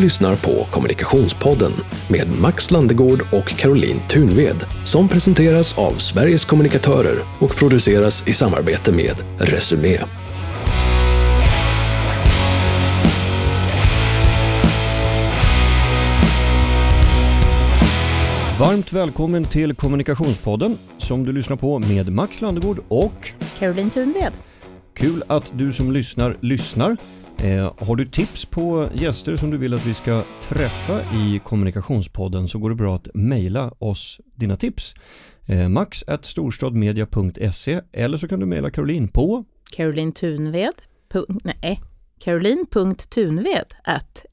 Du lyssnar på Kommunikationspodden med Max Landegård och Caroline Tunved som presenteras av Sveriges kommunikatörer och produceras i samarbete med Resumé. Varmt välkommen till Kommunikationspodden som du lyssnar på med Max Landegård och Caroline Thunved. kul att du som lyssnar lyssnar. Eh, har du tips på gäster som du vill att vi ska träffa i Kommunikationspodden så går det bra att mejla oss dina tips. Eh, max storstadmedia.se eller så kan du mejla Caroline på Caroline Thunved. pu- Nej, caroline.tunved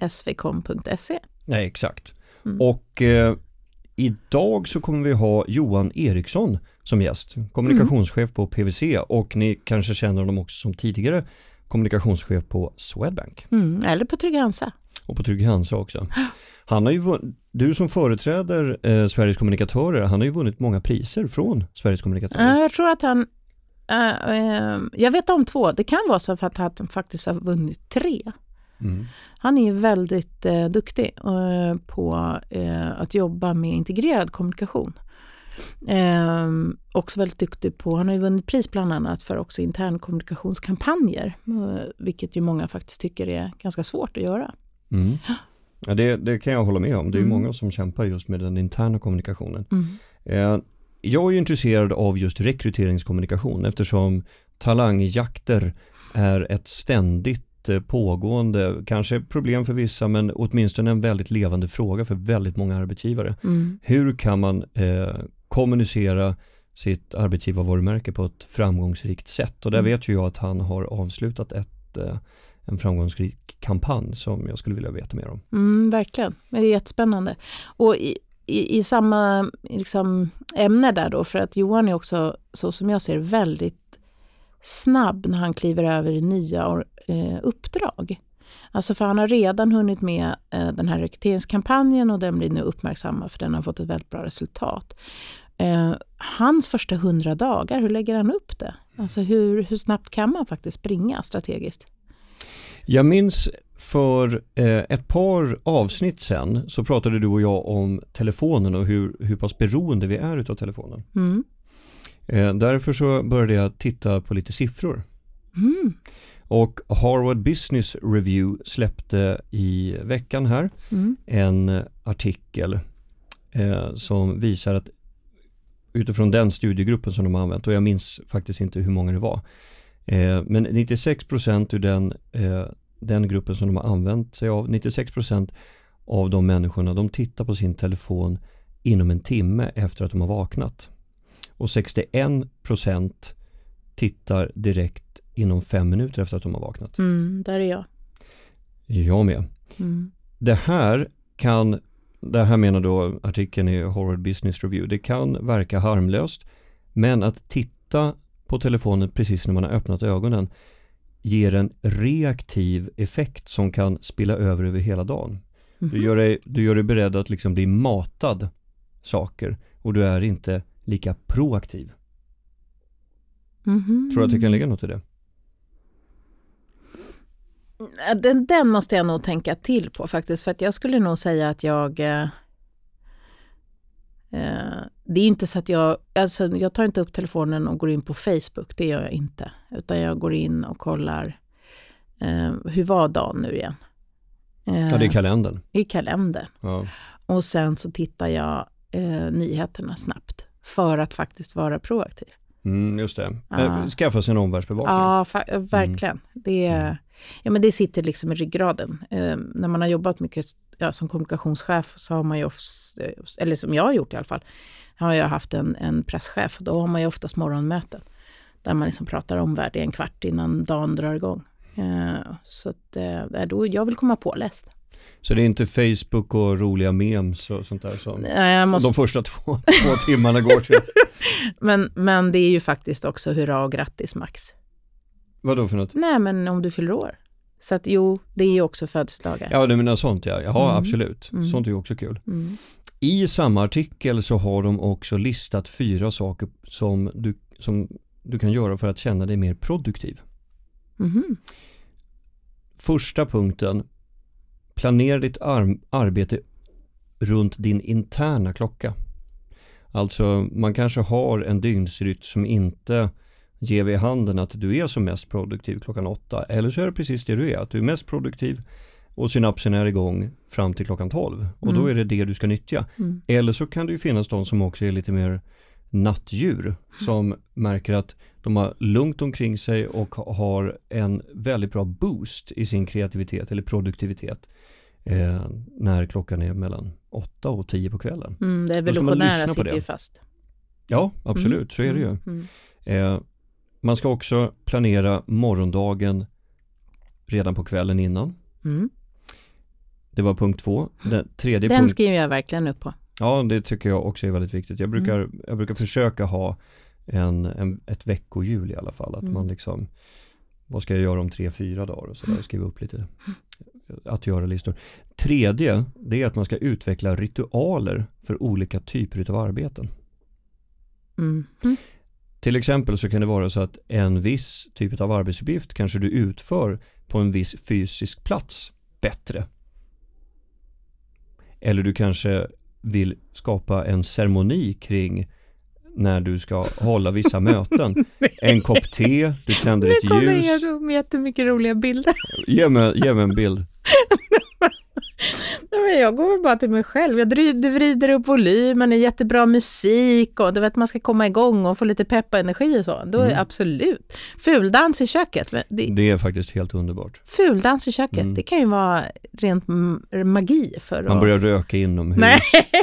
svkom.se. Nej, exakt. Mm. Och eh, idag så kommer vi ha Johan Eriksson som gäst, kommunikationschef på PWC och ni kanske känner honom också som tidigare kommunikationschef på Swedbank Mm, eller på Trygg-Hansa. och på Trygg-Hansa också. Han har ju vunn- du som företräder eh, Sveriges kommunikatörer, han har ju vunnit många priser från Sveriges kommunikatörer. Jag tror att han... eh, eh, jag vet om två. Det kan vara så för att han faktiskt har vunnit tre. Mm. Han är ju väldigt eh, duktig på att jobba med integrerad kommunikation. Eh, också väldigt duktig på, han har ju vunnit pris bland annat för också intern kommunikationskampanjer, eh, vilket ju många faktiskt tycker är ganska svårt att göra. Mm. Ja, det, det kan jag hålla med om. Det är Mm. många som kämpar just med den interna kommunikationen. Mm. Eh, Jag är ju intresserad av just rekryteringskommunikation eftersom talangjakter är ett ständigt eh, pågående, kanske problem för vissa men åtminstone en väldigt levande fråga för väldigt många arbetsgivare. Mm. Hur kan man eh, kommunicera sitt arbetsgivarvarumärke på ett framgångsrikt sätt? Och där Mm. vet ju jag att han har avslutat ett, eh, en framgångsrik kampanj som jag skulle vilja veta mer om. Mm, verkligen, det är jättespännande. Och i, i, i samma liksom, ämne där då, för att Johan är också, så som jag ser väldigt snabb när han kliver över i nya eh, uppdrag. Alltså för han har redan hunnit med eh, den här rekryteringskampanjen och den blir nu uppmärksammad för den har fått ett väldigt bra resultat. Eh, hans första hundra dagar, hur lägger han upp det? Alltså hur, hur snabbt kan man faktiskt springa strategiskt? Jag minns för eh, ett par avsnitt sen så pratade du och jag om telefonen och hur, hur pass beroende vi är utav telefonen. Mm. Eh, därför så började jag titta på lite siffror. Mm. Och Harvard Business Review släppte i veckan här Mm. en artikel eh, som visar att utifrån den studiegruppen som de har använt och jag minns faktiskt inte hur många det var. Eh, men 96% ur den, eh, den gruppen som de har använt sig av, 96% av de människorna de tittar på sin telefon inom en timme efter att de har vaknat. Och 61% tittar direkt inom fem minuter efter att de har vaknat. Mm, där är jag. Jag med. Mm. Det här kan, det här menar då artikeln i Harvard Business Review, det kan verka harmlöst men att titta på telefonen precis när man har öppnat ögonen ger en reaktiv effekt som kan spilla över över hela dagen. Du Mhm. gör dig, du gör dig beredd att liksom bli matad saker och du är inte lika proaktiv. Mhm. Tror du att det kan ligga något i det? Den, den måste jag nog tänka till på faktiskt. För att jag skulle nog säga att jag... Eh, eh, det är inte så att jag... Alltså, jag tar inte upp telefonen och går in på Facebook. Det gör jag inte. Utan jag går in och kollar. Eh, hur var dagen nu igen? Eh, Ja, det är kalendern. I kalendern. Ja. Och sen så tittar jag eh, nyheterna snabbt. För att faktiskt vara proaktiv. Mm, just det. Ja. Eh, Skaffa sig en omvärldsbevakning. Ja, fa- verkligen. Det, Mm. ja, men det sitter liksom i ryggraden. Eh, när man har jobbat mycket ja, som kommunikationschef så har man ju oftast, eller som jag har gjort i alla fall, har jag haft en, en presschef. Då har man ju oftast morgonmöten där man liksom pratar omvärld i en kvart innan dagen drar igång. Eh, så att, eh, då, jag vill komma påläst. Så det är inte Facebook och roliga memes och sånt där som jag måste, de första två, två timmarna går till. men, men det är ju faktiskt också hurra och grattis Max. Vad då för något? Nej, men om du fyller år. Så att jo, det är ju också födelsedagar. Ja, du menar sånt ja. Jaha, Mm. absolut. Mm. Sånt är ju också kul. Mm. I samma artikel så har de också listat fyra saker som du, som du kan göra för att känna dig mer produktiv. Mhm. Första punkten, planera ditt ar arbete runt din interna klocka. Alltså man kanske har en dygnsrytm som inte ger vid handen att du är som mest produktiv klockan åtta. Eller så är det precis det du är, att du är mest produktiv och synapsen är igång fram till klockan 12 och Mm. då är det det du ska nyttja. Mm. Eller så kan det ju finnas de som också är lite mer nattdjur som märker att de har lugnt omkring sig och har en väldigt bra boost i sin kreativitet eller produktivitet eh, när klockan är mellan 8 och 10 på kvällen. Mm, det evolutionära på sitter ju fast. Ja, absolut, så är det ju. Mm, mm. Eh, man ska också planera morgondagen redan på kvällen innan. Mm. Det var punkt två. Den tredje Den punkt, skriver jag verkligen upp på. ja det tycker jag också är väldigt viktigt. Jag brukar, Mm. jag brukar försöka ha en, en, ett veckohjul i alla fall. Att Mm. man liksom, vad ska jag göra om tre, fyra dagar och sådär, skriva upp lite att göra-listor. Tredje, det är att man ska utveckla ritualer för olika typer av arbeten. Mm. Mm. Till exempel så kan det vara så att en viss typ av arbetsuppgift kanske du utför på en viss fysisk plats bättre. Eller du kanske vill skapa en ceremoni kring när du ska hålla vissa möten. En kopp te, du tänder Nu ett kommer ljus. jag med jättemycket roliga bilder. Ge mig, ge mig en bild. Nej, jag går väl bara till mig själv. Jag vrider, vrider upp volymen, det är jättebra musik och du vet, man ska komma igång och få lite pepp och energi och så. Då är Mm. absolut. Fuldans i köket. Det, Det är faktiskt helt underbart. fuldans i köket, Mm. det kan ju vara rent magi för Man att... börjar röka inomhus, Nej,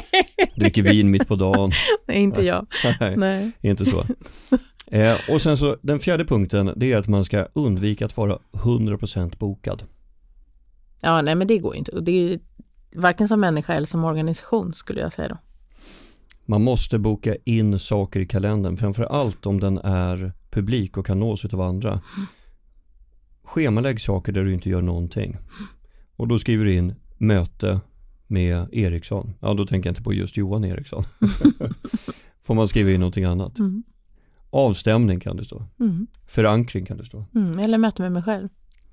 dricker vin mitt på dagen. nej, inte jag. Nej. Nej. Inte så. Eh, och sen så den fjärde punkten det är att man ska undvika att vara 100% bokad. Ja, nej, men det går ju inte. Och det är varken som människa eller som organisation skulle jag säga då. Man måste boka in saker i kalendern framförallt om den är publik och kan nås av andra. Schemalägg saker där du inte gör någonting. Och då skriver du in möte med Eriksson. Ja då tänker jag inte på just Johan Eriksson. Får man skriva in någonting annat. Mm. Avstämning kan det stå. Mm. Förankring kan det stå. Mm. Eller möte med mig själv.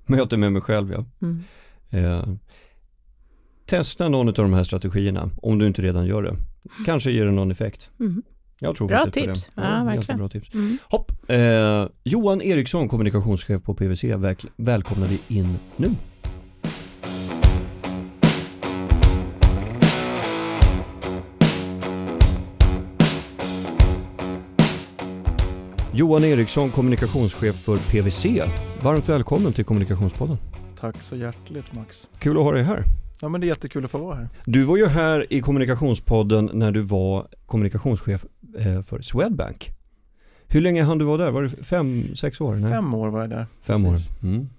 Möte med mig själv ja. Mm. Eh, testa någon av de här strategierna om du inte redan gör det. Kanske ger det någon effekt. Mm. Jag tror Bra tips. på det. Ja, ganska verkligen. bra tips. Mm. Hopp. Eh, Johan Eriksson, kommunikationschef på PWC, väl- välkomnar vi in nu. Johan Eriksson, kommunikationschef för PWC. Varmt välkommen till Kommunikationspodden. Tack så hjärtligt Max. Kul att ha dig här. Ja men det är jättekul att få vara här. Du var ju här i Kommunikationspodden när du var kommunikationschef eh, för Swedbank. Hur länge hann du vara där? Var det fem, sex år? Nej? Fem år var jag där. Fem år. Precis. Mm.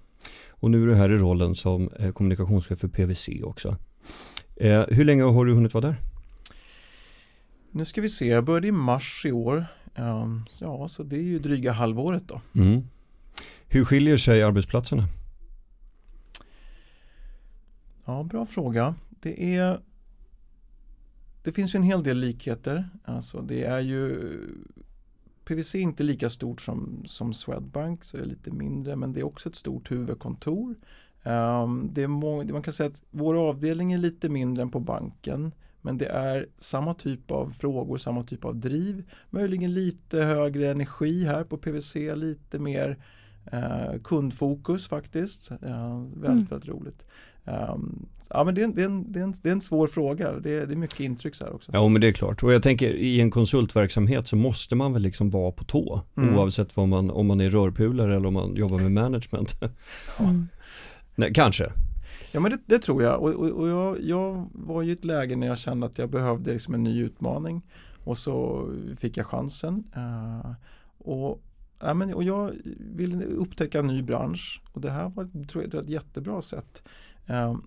Och nu är du här i rollen som eh, kommunikationschef för PWC också. Eh, hur länge har du hunnit vara där? Nu ska vi se, jag började i mars i år. Ehm, ja, så det är ju dryga halvåret då. Mm. Hur skiljer sig arbetsplatserna? Ja, bra fråga. Det är Det finns ju en hel del likheter. Alltså det är ju PVC är inte lika stort som, som Swedbank så det är lite mindre men det är också ett stort huvudkontor. Um, det är må- man kan säga att vår avdelning är lite mindre än på banken men det är samma typ av frågor, samma typ av driv. Möjligen lite högre energi här på PVC, lite mer eh, kundfokus faktiskt. Eh, väldigt, Mm. väldigt roligt. Um, ja, men det, är en, det, är en, det, är en, det är en svår fråga. Det är, det är mycket intryck så här också. Ja men det är klart. Och jag tänker i en konsultverksamhet så måste man väl liksom vara på tå. Mm. Oavsett vad man, om man är rörpulare eller om man jobbar med management. Mm. Nej, kanske. Ja men det, det tror jag. Och, och, och jag, jag var i ett läge när jag kände att jag behövde liksom en ny utmaning. Och så fick jag chansen. Eh, och, ja, men, och jag ville upptäcka en ny bransch. Och det här var tror jag, ett jättebra sätt. Eh,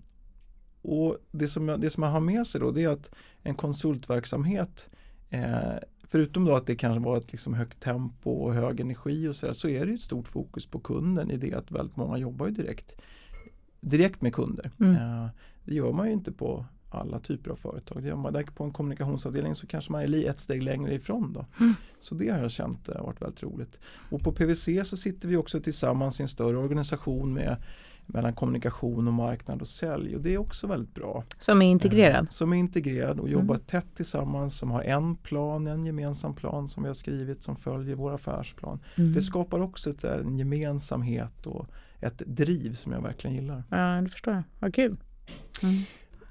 och det som, jag, det som jag har med sig då det är att en konsultverksamhet eh, Förutom då att det kanske var ett liksom högt tempo och hög energi och så, där, så är det ett stort fokus på kunden i det att väldigt många jobbar ju direkt direkt med kunder. Mm. Eh, det gör man ju inte på alla typer av företag. Gör man där på en kommunikationsavdelning så kanske man är ett steg längre ifrån. Då. Mm. Så det har jag känt eh, varit väldigt roligt. Och på PWC så sitter vi också tillsammans i en större organisation med mellan kommunikation och marknad och sälj och det är också väldigt bra. Som är integrerad? Eh, som är integrerad och jobbar Mm. tätt tillsammans, som har en plan, en gemensam plan som vi har skrivit som följer vår affärsplan. Mm. Det skapar också ett, en gemensamhet och ett driv som jag verkligen gillar. Ja, det förstår jag. Vad kul. Mm.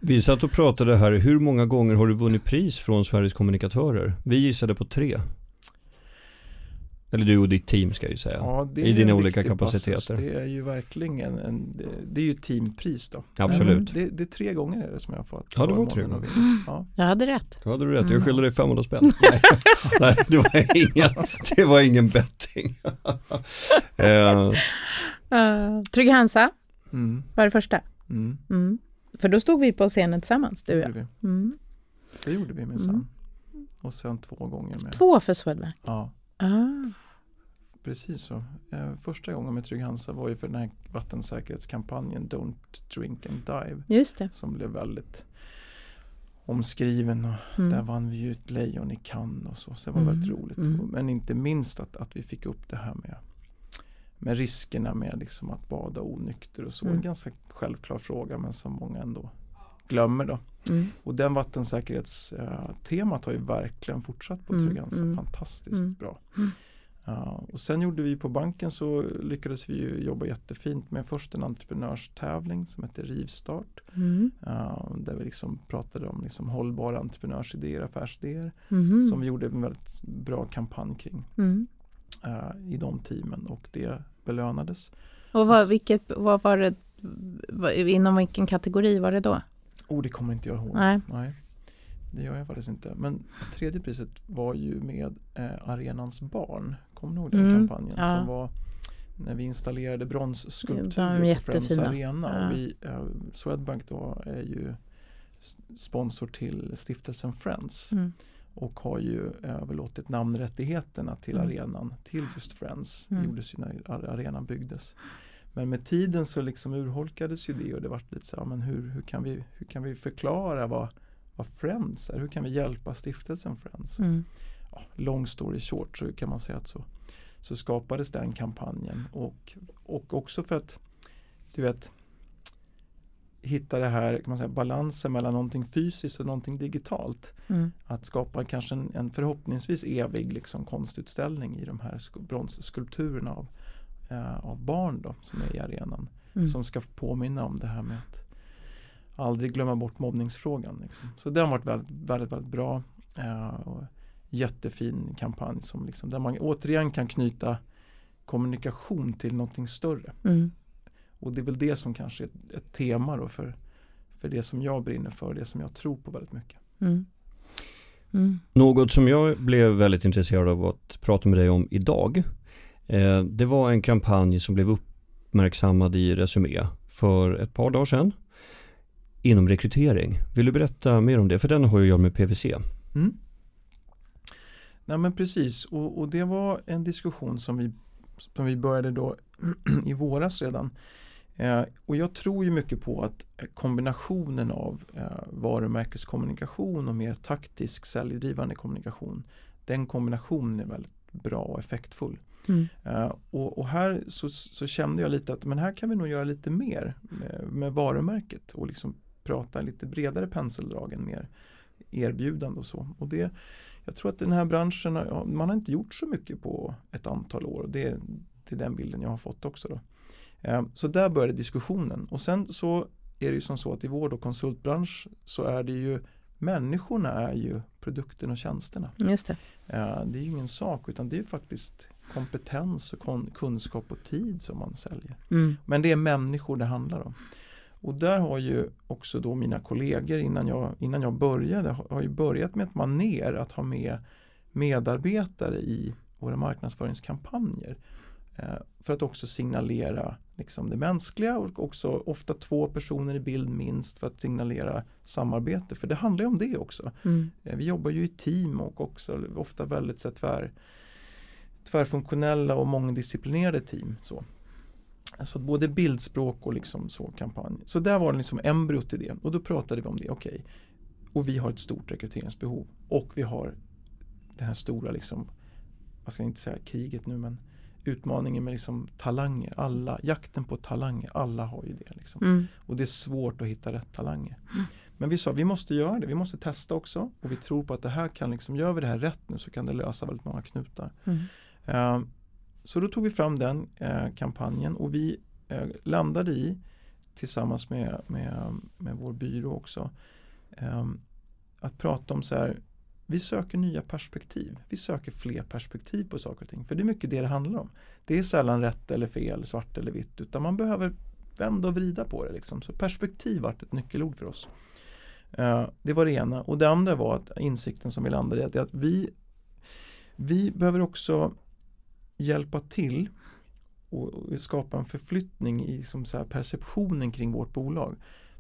Vi satt och pratade här, hur många gånger har du vunnit pris från Sveriges kommunikatörer? Vi gissade på tre. Eller du och ditt team ska jag ju säga. Ja, I dina olika kapaciteter. passus. Det är ju verkligen en, det, det är ju teampris då. Absolut. Det, det är tre gånger är det som jag har fått Ja, det var tre vinna. Ja. Jag hade rätt. Då hade du rätt, Mm. jag skyller dig 500 spänn. Nej, Nej det, var ingen, det var ingen betting. Uh, Trygg Hansa Mm. var det första. Mm. Mm. För då stod vi på scenen tillsammans, du och gjorde jag. vi. Mm. Det gjorde vi minsann. Mm. Och sen två gånger med. Två för Swedbank. Ja, Ah. precis så. Eh, första gången med Trygg Hansa var ju för den här vattensäkerhetskampanjen Don't Drink and Dive. Just det. Som blev väldigt omskriven och Mm. där vann vi ju ett lejon i Cannes och så. Så det var Mm. väldigt roligt. Mm. Men inte minst att, att vi fick upp det här med, med riskerna med liksom att bada onykter och så. Mm. En ganska självklar fråga men som många ändå glömmer då. Mm. Och den vattensäkerhetstemat har ju verkligen fortsatt på Mm, Trygg Hansa. mm, Fantastiskt mm. bra. Mm. Ja, och sen gjorde vi på banken så lyckades vi jobba jättefint med först en entreprenörstävling som heter Rivstart. Mm. Ja, där vi liksom pratade om liksom hållbara entreprenörsidéer, affärsidéer. Mhm. Som vi gjorde en väldigt bra kampanj kring Mm. Eh, i de teamen och det belönades. Och vad, vilket, vad var det, vad, inom vilken kategori var det då? Oh, det kommer inte jag ihåg. Nej. Nej, det gör jag faktiskt inte. Men tredje priset var ju med eh, Arenans barn. Kommer ni ihåg den Mm, kampanjen? ja. Som var när vi installerade De bronsskulpturer på Friends. Arena. Ja. Och vi, eh, Swedbank då är ju sponsor till stiftelsen Friends. Mm. Och har ju överlåtit namnrättigheterna till Mm. arenan till just Friends. Mm. Gjordes ju när arenan byggdes. Men med tiden så liksom urholkades ju det och det vart lite så här, men hur, hur, kan vi, hur kan vi förklara vad, vad Friends är? Hur kan vi hjälpa stiftelsen Friends? Mm. Ja, long story short så kan man säga att så, så skapades den kampanjen och, och också för att du vet hitta det här kan man säga, balansen mellan någonting fysiskt och någonting digitalt. Mm. Att skapa kanske en, en förhoppningsvis evig liksom, konstutställning i de här sk- bronsskulpturerna av, eh, av barn då, som är i arenan. Mm. Som ska påminna om det här med att aldrig glömma bort mobbningsfrågan. Liksom. Så den har varit väldigt, väldigt, väldigt bra. Eh, och jättefin kampanj som liksom, där man återigen kan knyta kommunikation till någonting större. Mm. Och det är väl det som kanske är ett, ett tema då för, för det som jag brinner för, det som jag tror på väldigt mycket. Mm. Mm. Något som jag blev väldigt intresserad av att prata med dig om idag eh, Det var en kampanj som blev uppmärksammad i Resumé för ett par dagar sedan Inom rekrytering. Vill du berätta mer om det? För den har ju att göra med PVC. Mm. Nej men precis och, och det var en diskussion som vi, som vi började då i våras redan. Eh, och jag tror ju mycket på att kombinationen av eh, varumärkeskommunikation och mer taktisk säljdrivande kommunikation den kombinationen är väldigt bra och effektfull. Mm. Eh, och, och här så, så kände jag lite att men här kan vi nog göra lite mer med, med varumärket och liksom prata lite bredare penseldrag än mer erbjudande och så. Och det, jag tror att den här branschen, man har inte gjort så mycket på ett antal år. Det, det är den bilden jag har fått också. Då. Eh, Så där började diskussionen och sen så är det ju som så att i vård och konsultbransch så är det ju människorna är ju produkten och tjänsterna. Just det. Eh, Det är ju ingen sak utan det är faktiskt kompetens och kunskap och tid som man säljer. Mm. Men det är människor det handlar om. Och där har ju också då mina kollegor innan jag, innan jag började har har ju börjat med ett maner att ha med medarbetare i våra marknadsföringskampanjer. Eh, för att också signalera liksom det mänskliga och också ofta två personer i bild minst för att signalera samarbete. För det handlar ju om det också. Mm. Eh, Vi jobbar ju i team och också ofta väldigt så tvär, tvärfunktionella och mångdisciplinerade team. Så. Alltså både bildspråk och liksom så kampanj. Så där var det liksom embryot i det och då pratade vi om det. Okej, och vi har ett stort rekryteringsbehov och vi har det här stora liksom, vad ska jag inte säga kriget nu men utmaningen med liksom talanger. Alla, jakten på talanger, alla har ju det. Liksom. Mm. Och det är svårt att hitta rätt talanger. Men vi sa vi måste göra det, vi måste testa också. Och vi tror på att det här kan, liksom, gör vi det här rätt nu så kan det lösa väldigt många knutar. Mm. Eh, så då tog vi fram den eh, kampanjen och vi eh, landade i tillsammans med, med, med vår byrå också eh, att prata om så här vi söker nya perspektiv. Vi söker fler perspektiv på saker och ting. För det är mycket det det handlar om. Det är sällan rätt eller fel, svart eller vitt. Utan man behöver vända och vrida på det. Liksom. Så perspektiv vart ett nyckelord för oss. Eh, det var det ena. Och det andra var att insikten som vi landade i att, att vi, vi behöver också hjälpa till och, och skapa en förflyttning i liksom så perceptionen kring vårt bolag.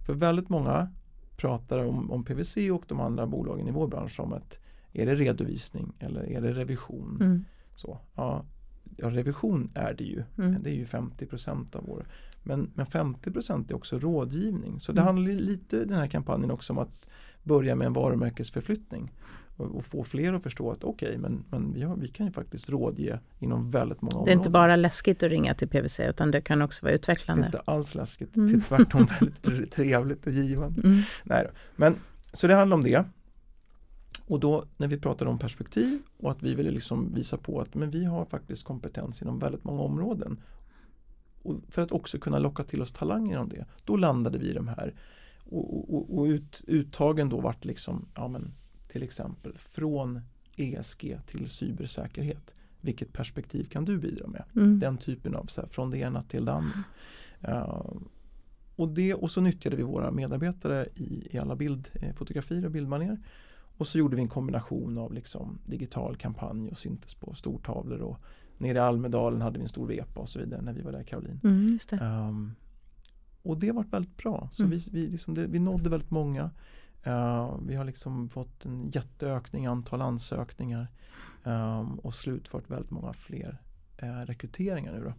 För väldigt många pratar om, om PVC och de andra bolagen i vår bransch om att är det redovisning eller är det revision? Mm. Så, ja, ja, revision är det ju. Mm. Det är ju 50% av vår. Men, men 50% är också rådgivning. Så det Mm. handlar lite den här kampanjen också om att börja med en varumärkesförflyttning och, få fler att förstå att okej, okay, men, men vi, har, vi kan ju faktiskt rådge inom väldigt många områden. Det är inte bara läskigt att ringa till PVC utan det kan också vara Det är utvecklande. inte alls läskigt, Mm. tvärtom väldigt trevligt och givande. Mm. Nej då. Men, så det handlar om det. Och då när vi pratade om perspektiv och att vi ville liksom visa på att men vi har faktiskt kompetens inom väldigt många områden. Och för att också kunna locka till oss talanger inom det. Då landade vi i de här. Och, och, och ut, uttagen då vart liksom, ja men till exempel från ESG till cybersäkerhet. Vilket perspektiv kan du bidra med? Mm. Den typen av så här, från det ena till det andra. Uh, och, det, och så nyttjade vi våra medarbetare i, i alla bildfotografier och bildmanér. Och så gjorde vi en kombination av liksom digital kampanj och syntes på stortavlor och nere i Almedalen hade vi en stor vepa och så vidare när vi var där Caroline. Mm, det. Um, och det varit väldigt bra. Så Mm. vi, vi, liksom, det, vi nådde väldigt många. Uh, vi har liksom fått en jätteökning i antal ansökningar um, och slutfört väldigt många fler uh, rekryteringar nu då.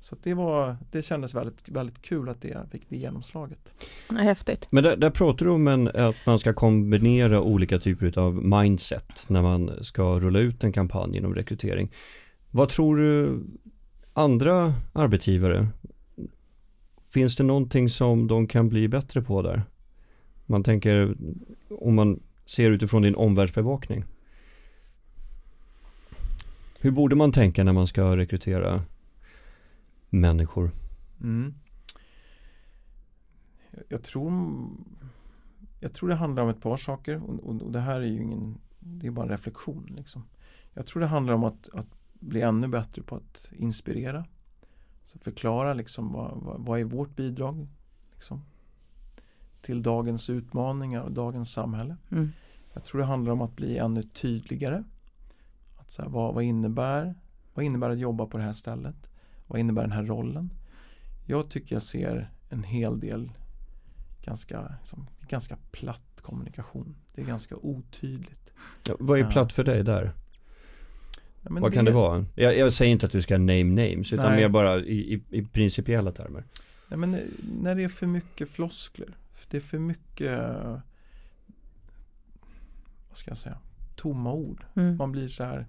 Så det, var, det kändes väldigt, väldigt kul att det fick det genomslaget. Häftigt. Men där, där pratar du om en, att man ska kombinera olika typer av mindset när man ska rulla ut en kampanj inom rekrytering. Vad tror du andra arbetsgivare, finns det någonting som de kan bli bättre på där? Man tänker, om man ser utifrån din omvärldsbevakning. Hur borde man tänka när man ska rekrytera människor? Mm. Jag, tror, jag tror det handlar om ett par saker och, och, och, det här är ju ingen, det är bara en reflektion. Liksom. Jag tror det handlar om att, att bli ännu bättre på att inspirera. Så förklara liksom vad, vad, vad är vårt bidrag liksom, till dagens utmaningar och dagens samhälle. Mm. Jag tror det handlar om att bli ännu tydligare. Att så här, vad, vad, innebär, vad innebär att jobba på det här stället? Vad innebär den här rollen? Jag tycker jag ser en hel del ganska, liksom, ganska platt kommunikation. Det är ganska otydligt. Ja, vad är platt för dig där? Ja, men Vad kan det vara? Jag, jag säger inte att du ska name names utan Nej. mer bara i, i, i principiella termer. Nej, men när det är för mycket floskler. Det är för mycket vad ska jag säga, tomma ord. Mm. Man blir så här,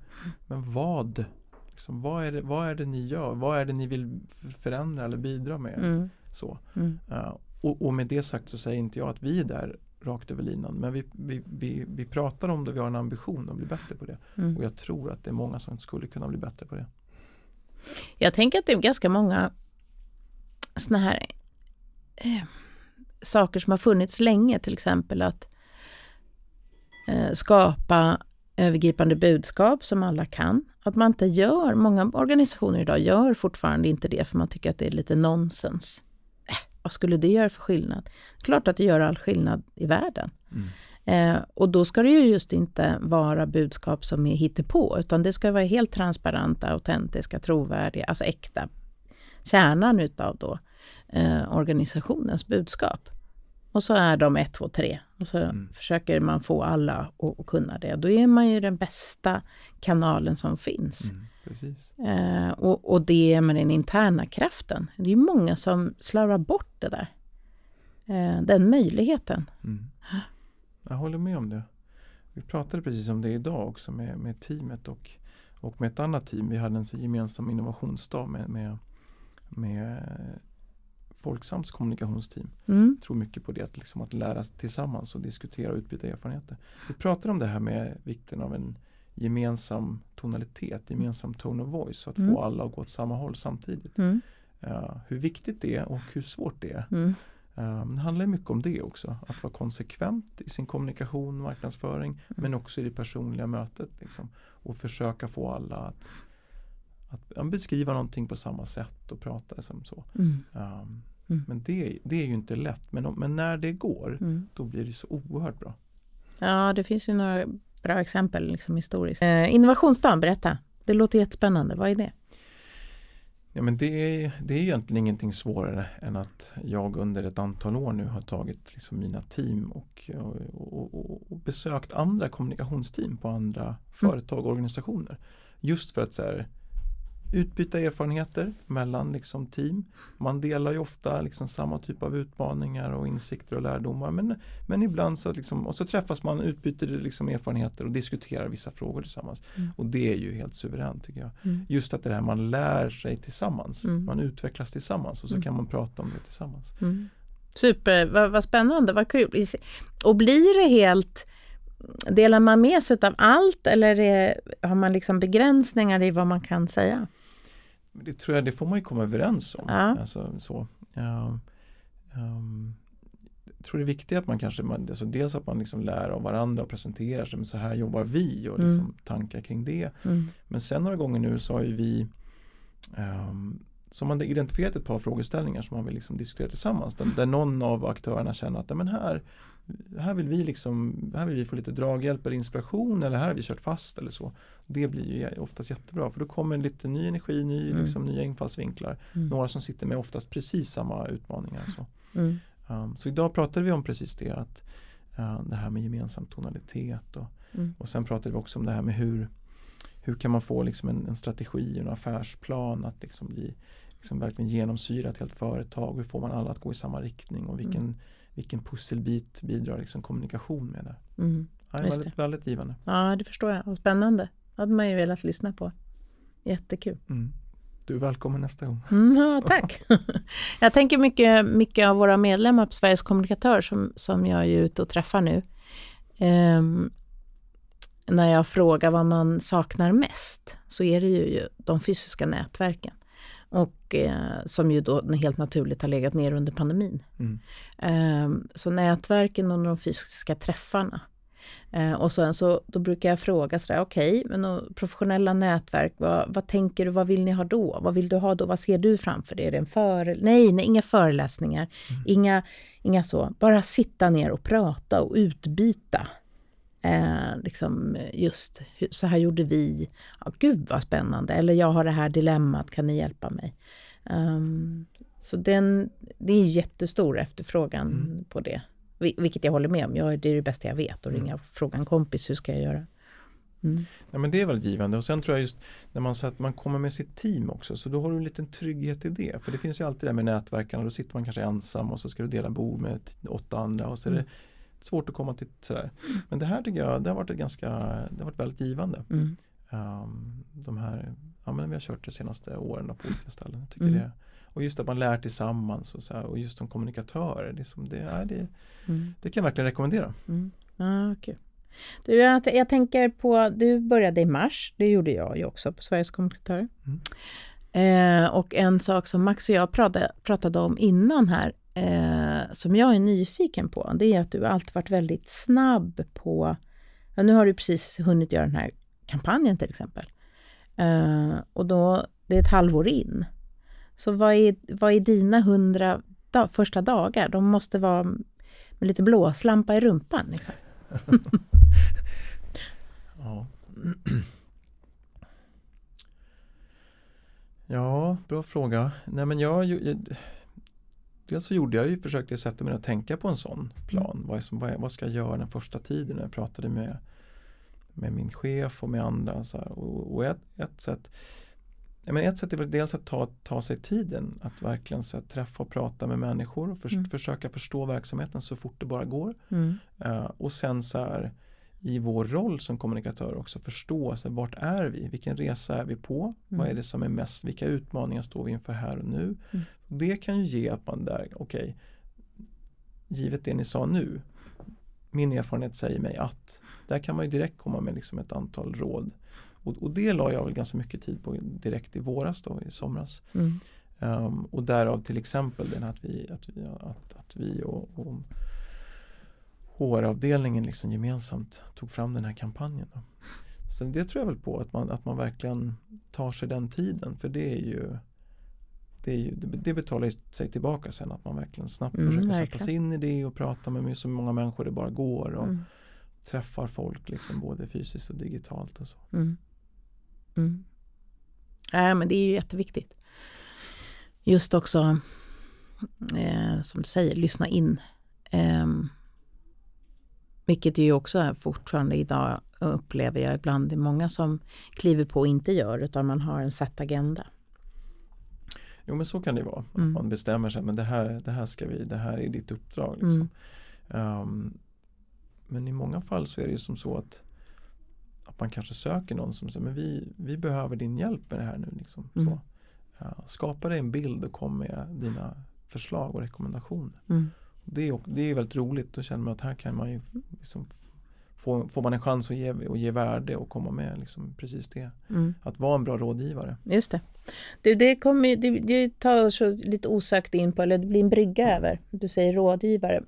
men vad? Liksom, vad, är det, vad är det ni gör? Vad är det ni vill förändra eller bidra med? Mm. Så. Mm. Uh, och, och med det sagt så säger inte jag att vi är där rakt över linan. Men vi, vi, vi, vi pratar om det, vi har en ambition att bli bättre på det. Mm. Och jag tror att det är många som skulle kunna bli bättre på det. Jag tänker att det är ganska många såna här eh, saker som har funnits länge, till exempel att eh, skapa övergripande budskap som alla kan. Att man inte gör, många organisationer idag gör fortfarande inte det för man tycker att det är lite nonsens. Eh, vad skulle det göra för skillnad? Klart att det gör all skillnad i världen. Eh, och då ska det ju just inte vara budskap som är hittepå, utan det ska vara helt transparenta, autentiska, trovärdiga, alltså äkta. Kärnan utav då eh, organisationens budskap. Och så är de ett, två, tre. Och så Mm. försöker man få alla att, kunna det. Då är man ju den bästa kanalen som finns. Mm, precis. Eh, och, och det med den interna kraften. Det är många som slarvar bort det där. Eh, den möjligheten. Mm. Jag håller med om det. Vi pratade precis om det idag också med, med teamet och, och med ett annat team. Vi hade en gemensam innovationsdag med, med, med Folksams kommunikationsteam. Mm. Tror mycket på det, att, liksom, att lära tillsammans och diskutera och utbyta erfarenheter. Vi pratar om det här med vikten av en gemensam tonalitet, gemensam tone of voice, så att Mm. få alla att gå åt samma håll samtidigt. Mm. Uh, hur viktigt det är och hur svårt det är. Mm. Um, det handlar mycket om det också, att vara konsekvent i sin kommunikation, marknadsföring, Mm. men också i det personliga mötet. Liksom, och försöka få alla att, att beskriva någonting på samma sätt och prata som så. Um, Mm. Men det, det är ju inte lätt, men, om- men när det går, Mm. då blir det så oerhört bra. Ja, det finns ju några bra exempel liksom historiskt. Eh, innovationsdagen, berätta. Det låter jättespännande. Vad är det? Ja, men det, är, det är egentligen ingenting svårare än att jag under ett antal år nu har tagit liksom mina team och, och, och, och besökt andra kommunikationsteam på andra företag och organisationer. Just för att så här, utbyta erfarenheter mellan liksom, team. Man delar ju ofta liksom, samma typ av utmaningar och insikter och lärdomar men, men ibland så, liksom, och så träffas man, utbyter liksom, erfarenheter och diskuterar vissa frågor tillsammans. Mm. Och det är ju helt suveränt tycker jag. Mm. Just att det här man lär sig tillsammans. Mm. Man utvecklas tillsammans och så Mm. kan man prata om det tillsammans. Mm. Super, vad, vad spännande, vad kul. Och blir det helt, delar man med sig av allt eller är, har man liksom begränsningar i vad man kan säga? Det tror jag, det får man ju komma överens om. Ja. Alltså, så. Ja, ehm, jag tror det är viktigt att man kanske, man, alltså dels att man liksom lär av varandra och presenterar sig, men så här jobbar vi och liksom Mm. tankar kring det. Mm. Men sen några gånger nu så har ju vi um, så man har identifierat ett par frågeställningar som man vill liksom diskutera tillsammans. Där, där någon av aktörerna känner att "Nej, men här, här, vill vi liksom, här vill vi få lite draghjälp eller inspiration eller här har vi kört fast eller så. Det blir ju oftast jättebra för då kommer lite ny energi, ny, Mm. liksom, nya infallsvinklar. Mm. Några som sitter med oftast precis samma utmaningar. och Så. Mm. Um, så idag pratade vi om precis det, att uh, det här med gemensam tonalitet och, Mm. och sen pratade vi också om det här med hur, hur kan man få liksom en, en strategi, en affärsplan att liksom bli liksom verkligen genomsyra ett helt företag. Hur får man alla att gå i samma riktning och vilken, Mm. vilken pusselbit bidrar liksom kommunikation med det. Mm. Ja, det är väldigt, väldigt givande. Ja, det förstår jag. Vad spännande. Det hade man ju velat lyssna på. Jättekul. Mm. Du är välkommen nästa gång. Mm, ja, tack. jag tänker mycket, mycket av våra medlemmar på Sveriges kommunikatör som, som jag är ute och träffar nu. Ehm, när jag frågar vad man saknar mest så är det ju de fysiska nätverken. Och eh, som ju då helt naturligt har legat ner under pandemin. Mm. Ehm, så nätverken och de fysiska träffarna. Eh, och sen så då brukar jag fråga sådär, okej, men och professionella nätverk, vad, vad tänker du, vad vill ni ha då? Vad vill du ha då? Vad ser du framför dig? Är det en före... Nej, nej, inga föreläsningar, inga, inga så. Bara sitta ner och prata och utbyta. Eh, liksom just, så här gjorde vi. Ja, gud vad spännande. Eller jag har det här dilemmat, kan ni hjälpa mig? Ehm, så den, det är jättestor efterfrågan Mm. på det. Vil- Vilket jag håller med om. Jag, det är det bästa jag vet. Att Mm. ringa och fråga en kompis, hur ska jag göra? Mm. Ja, men det är väldigt givande och sen tror jag just när man, att man kommer med sitt team också så då har du en liten trygghet i det. För det finns ju alltid det här med nätverkarna, då sitter man kanske ensam och så ska du dela bord med åtta andra och så är det Mm. Svårt att komma till sådär. Men det här tycker jag, det har varit ett ganska, det har varit väldigt givande. Mm. Um, de här, ja men vi har kört de senaste åren på olika ställen. Tycker Mm. det, och just att man lär tillsammans och, så här, och just som kommunikatörer, det, som det, är, det, Mm. det kan jag verkligen rekommendera. Mm. Ja, kul. Du, jag, jag tänker på, du började i mars, det gjorde jag ju också på Sveriges kommunikatörer. Eh, och en sak som Max och jag pratade, pratade om innan här, eh, som jag är nyfiken på, det är att du alltid varit väldigt snabb på, ja, nu har du precis hunnit göra den här kampanjen till exempel. Eh, och då, det är ett halvår in. Så vad är, vad är dina hundra dag, första dagar? De måste vara med lite blåslampa i rumpan. Liksom. Ja. ja, bra fråga. Nej men jag, jag Dels så gjorde jag ju, försökte sätta mig och tänka på en sån plan. Vad, är som, vad, är, vad ska jag göra den första tiden? Jag pratade med, med min chef och med andra. Så här. Och, och ett, ett sätt men ett sätt är väl dels att ta, ta sig tiden att verkligen så här, träffa och prata med människor och förs- Mm. försöka förstå verksamheten så fort det bara går. Mm. Eh, och sen så här i vår roll som kommunikatör också förstå så här, vart är vi, vilken resa är vi på, Mm. vad är det som är mest, vilka utmaningar står vi inför här och nu. Mm. Det kan ju ge att man där, okej, givet det ni sa nu, min erfarenhet säger mig att, där kan man ju direkt komma med liksom ett antal råd. Och, och det la jag väl ganska mycket tid på direkt i våras då, i somras. Mm. Um, och därav till exempel den att vi, att vi, att, att vi och, och HR-avdelningen liksom gemensamt tog fram den här kampanjen. Då. Så det tror jag väl på, att man, att man verkligen tar sig den tiden för det är ju det, ju, det, betalar sig tillbaka sen att man verkligen snabbt Mm, försöker sätta verkligen. sig in i det och prata med så många människor det bara går och Mm. träffar folk liksom både fysiskt och digitalt och så. Mm. Mm. Nej, men det är ju jätteviktigt. Just också, eh, som du säger, lyssna in. Ehm, vilket ju också är fortfarande idag upplever jag ibland. Det är många som kliver på och inte gör, utan man har en satt agenda. Jo men så kan det vara. Mm. Att man bestämmer sig, men det här, det här ska vi, det här är ditt uppdrag. Liksom. Um, men i många fall så är det ju som så att, att man kanske söker någon som säger, men vi, vi behöver din hjälp med det här nu. Liksom. Mm. Så. Ja, skapa dig en bild och kom med dina förslag och rekommendationer. Mm. Det är, det är väldigt roligt, då känner man att här kan man ju liksom få, får man en chans att ge, att ge värde och komma med liksom precis det. Mm. Att vara en bra rådgivare. Just det. Du, det, kommer, det, det tar oss lite osökt in på, eller det blir en brygga över. Du säger rådgivare.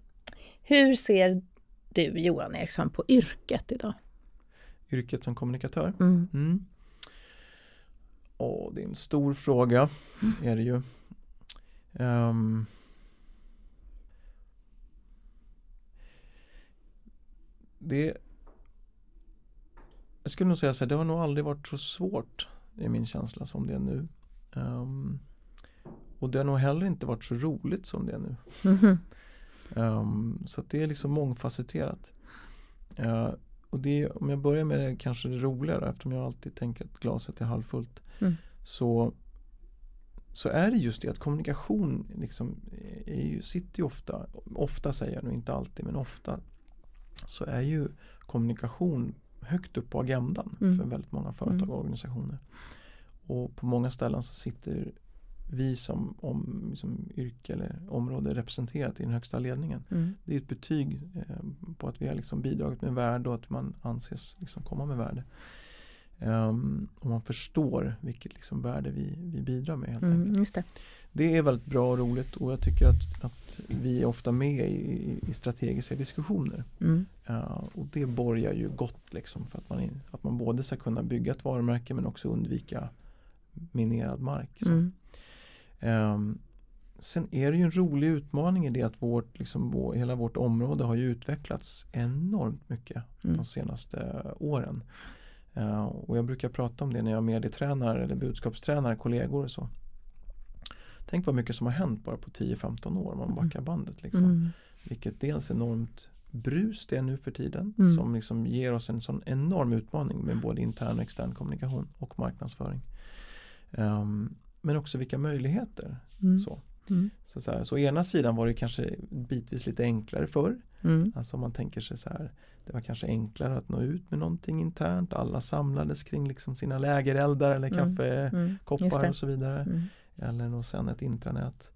Hur ser du, Johan Eriksson, på yrket idag? Yrket som kommunikatör. Mm. Mm. Åh, det är en stor fråga, är det ju. Ehm. Det Jag skulle nog säga så här, det har nog aldrig varit så svårt i min känsla som det är nu. Ehm, och det har nog heller inte varit så roligt som det är nu. Ehm, så det är liksom mångfacetterat. Eh, och det, om jag börjar med det kanske det roliga då, eftersom jag alltid tänker att glaset är halvfullt. Mm. Så, så är det just det att kommunikation liksom är ju, sitter ju ofta, ofta säger jag nu inte alltid men ofta så är ju kommunikation högt upp på agendan Mm. för väldigt många företag Mm. och organisationer. Och på många ställen så sitter vi som om, liksom, yrke eller område representerat i den högsta ledningen. Mm. Det är ett betyg eh, på att vi har liksom bidragit med värde och att man anses liksom komma med värde. Um, och man förstår vilket liksom värde vi, vi bidrar med helt Mm, enkelt. det. Det är väldigt bra och roligt och jag tycker att, att vi är ofta med i, i strategiska diskussioner. Mm. Uh, och det borgar ju gott liksom för att man, in- att man både ska kunna bygga ett varumärke men också undvika minerad mark. Mm. Ehm, sen är det ju en rolig utmaning i det att vårt, liksom, vår, hela vårt område har ju utvecklats enormt mycket Mm. de senaste åren. Eh, och jag brukar prata om det när jag medietränar eller budskapstränar kollegor och så. Tänk vad mycket som har hänt bara på 10-15 år om man backar bandet. Liksom. Mm. Vilket dels enormt brus det är nu för tiden Mm. som liksom ger oss en sån enorm utmaning med både intern och extern kommunikation och marknadsföring. Ehm, men också vilka möjligheter. Mm. Så. Mm. Så, så, här, så å ena sidan var det kanske bitvis lite enklare förr. Mm. Alltså om man tänker sig så här Det var kanske enklare att nå ut med någonting internt. Alla samlades kring liksom sina lägereldar eller Mm. kaffekoppar Mm. Och så vidare. Mm. Eller nog sen ett intranät.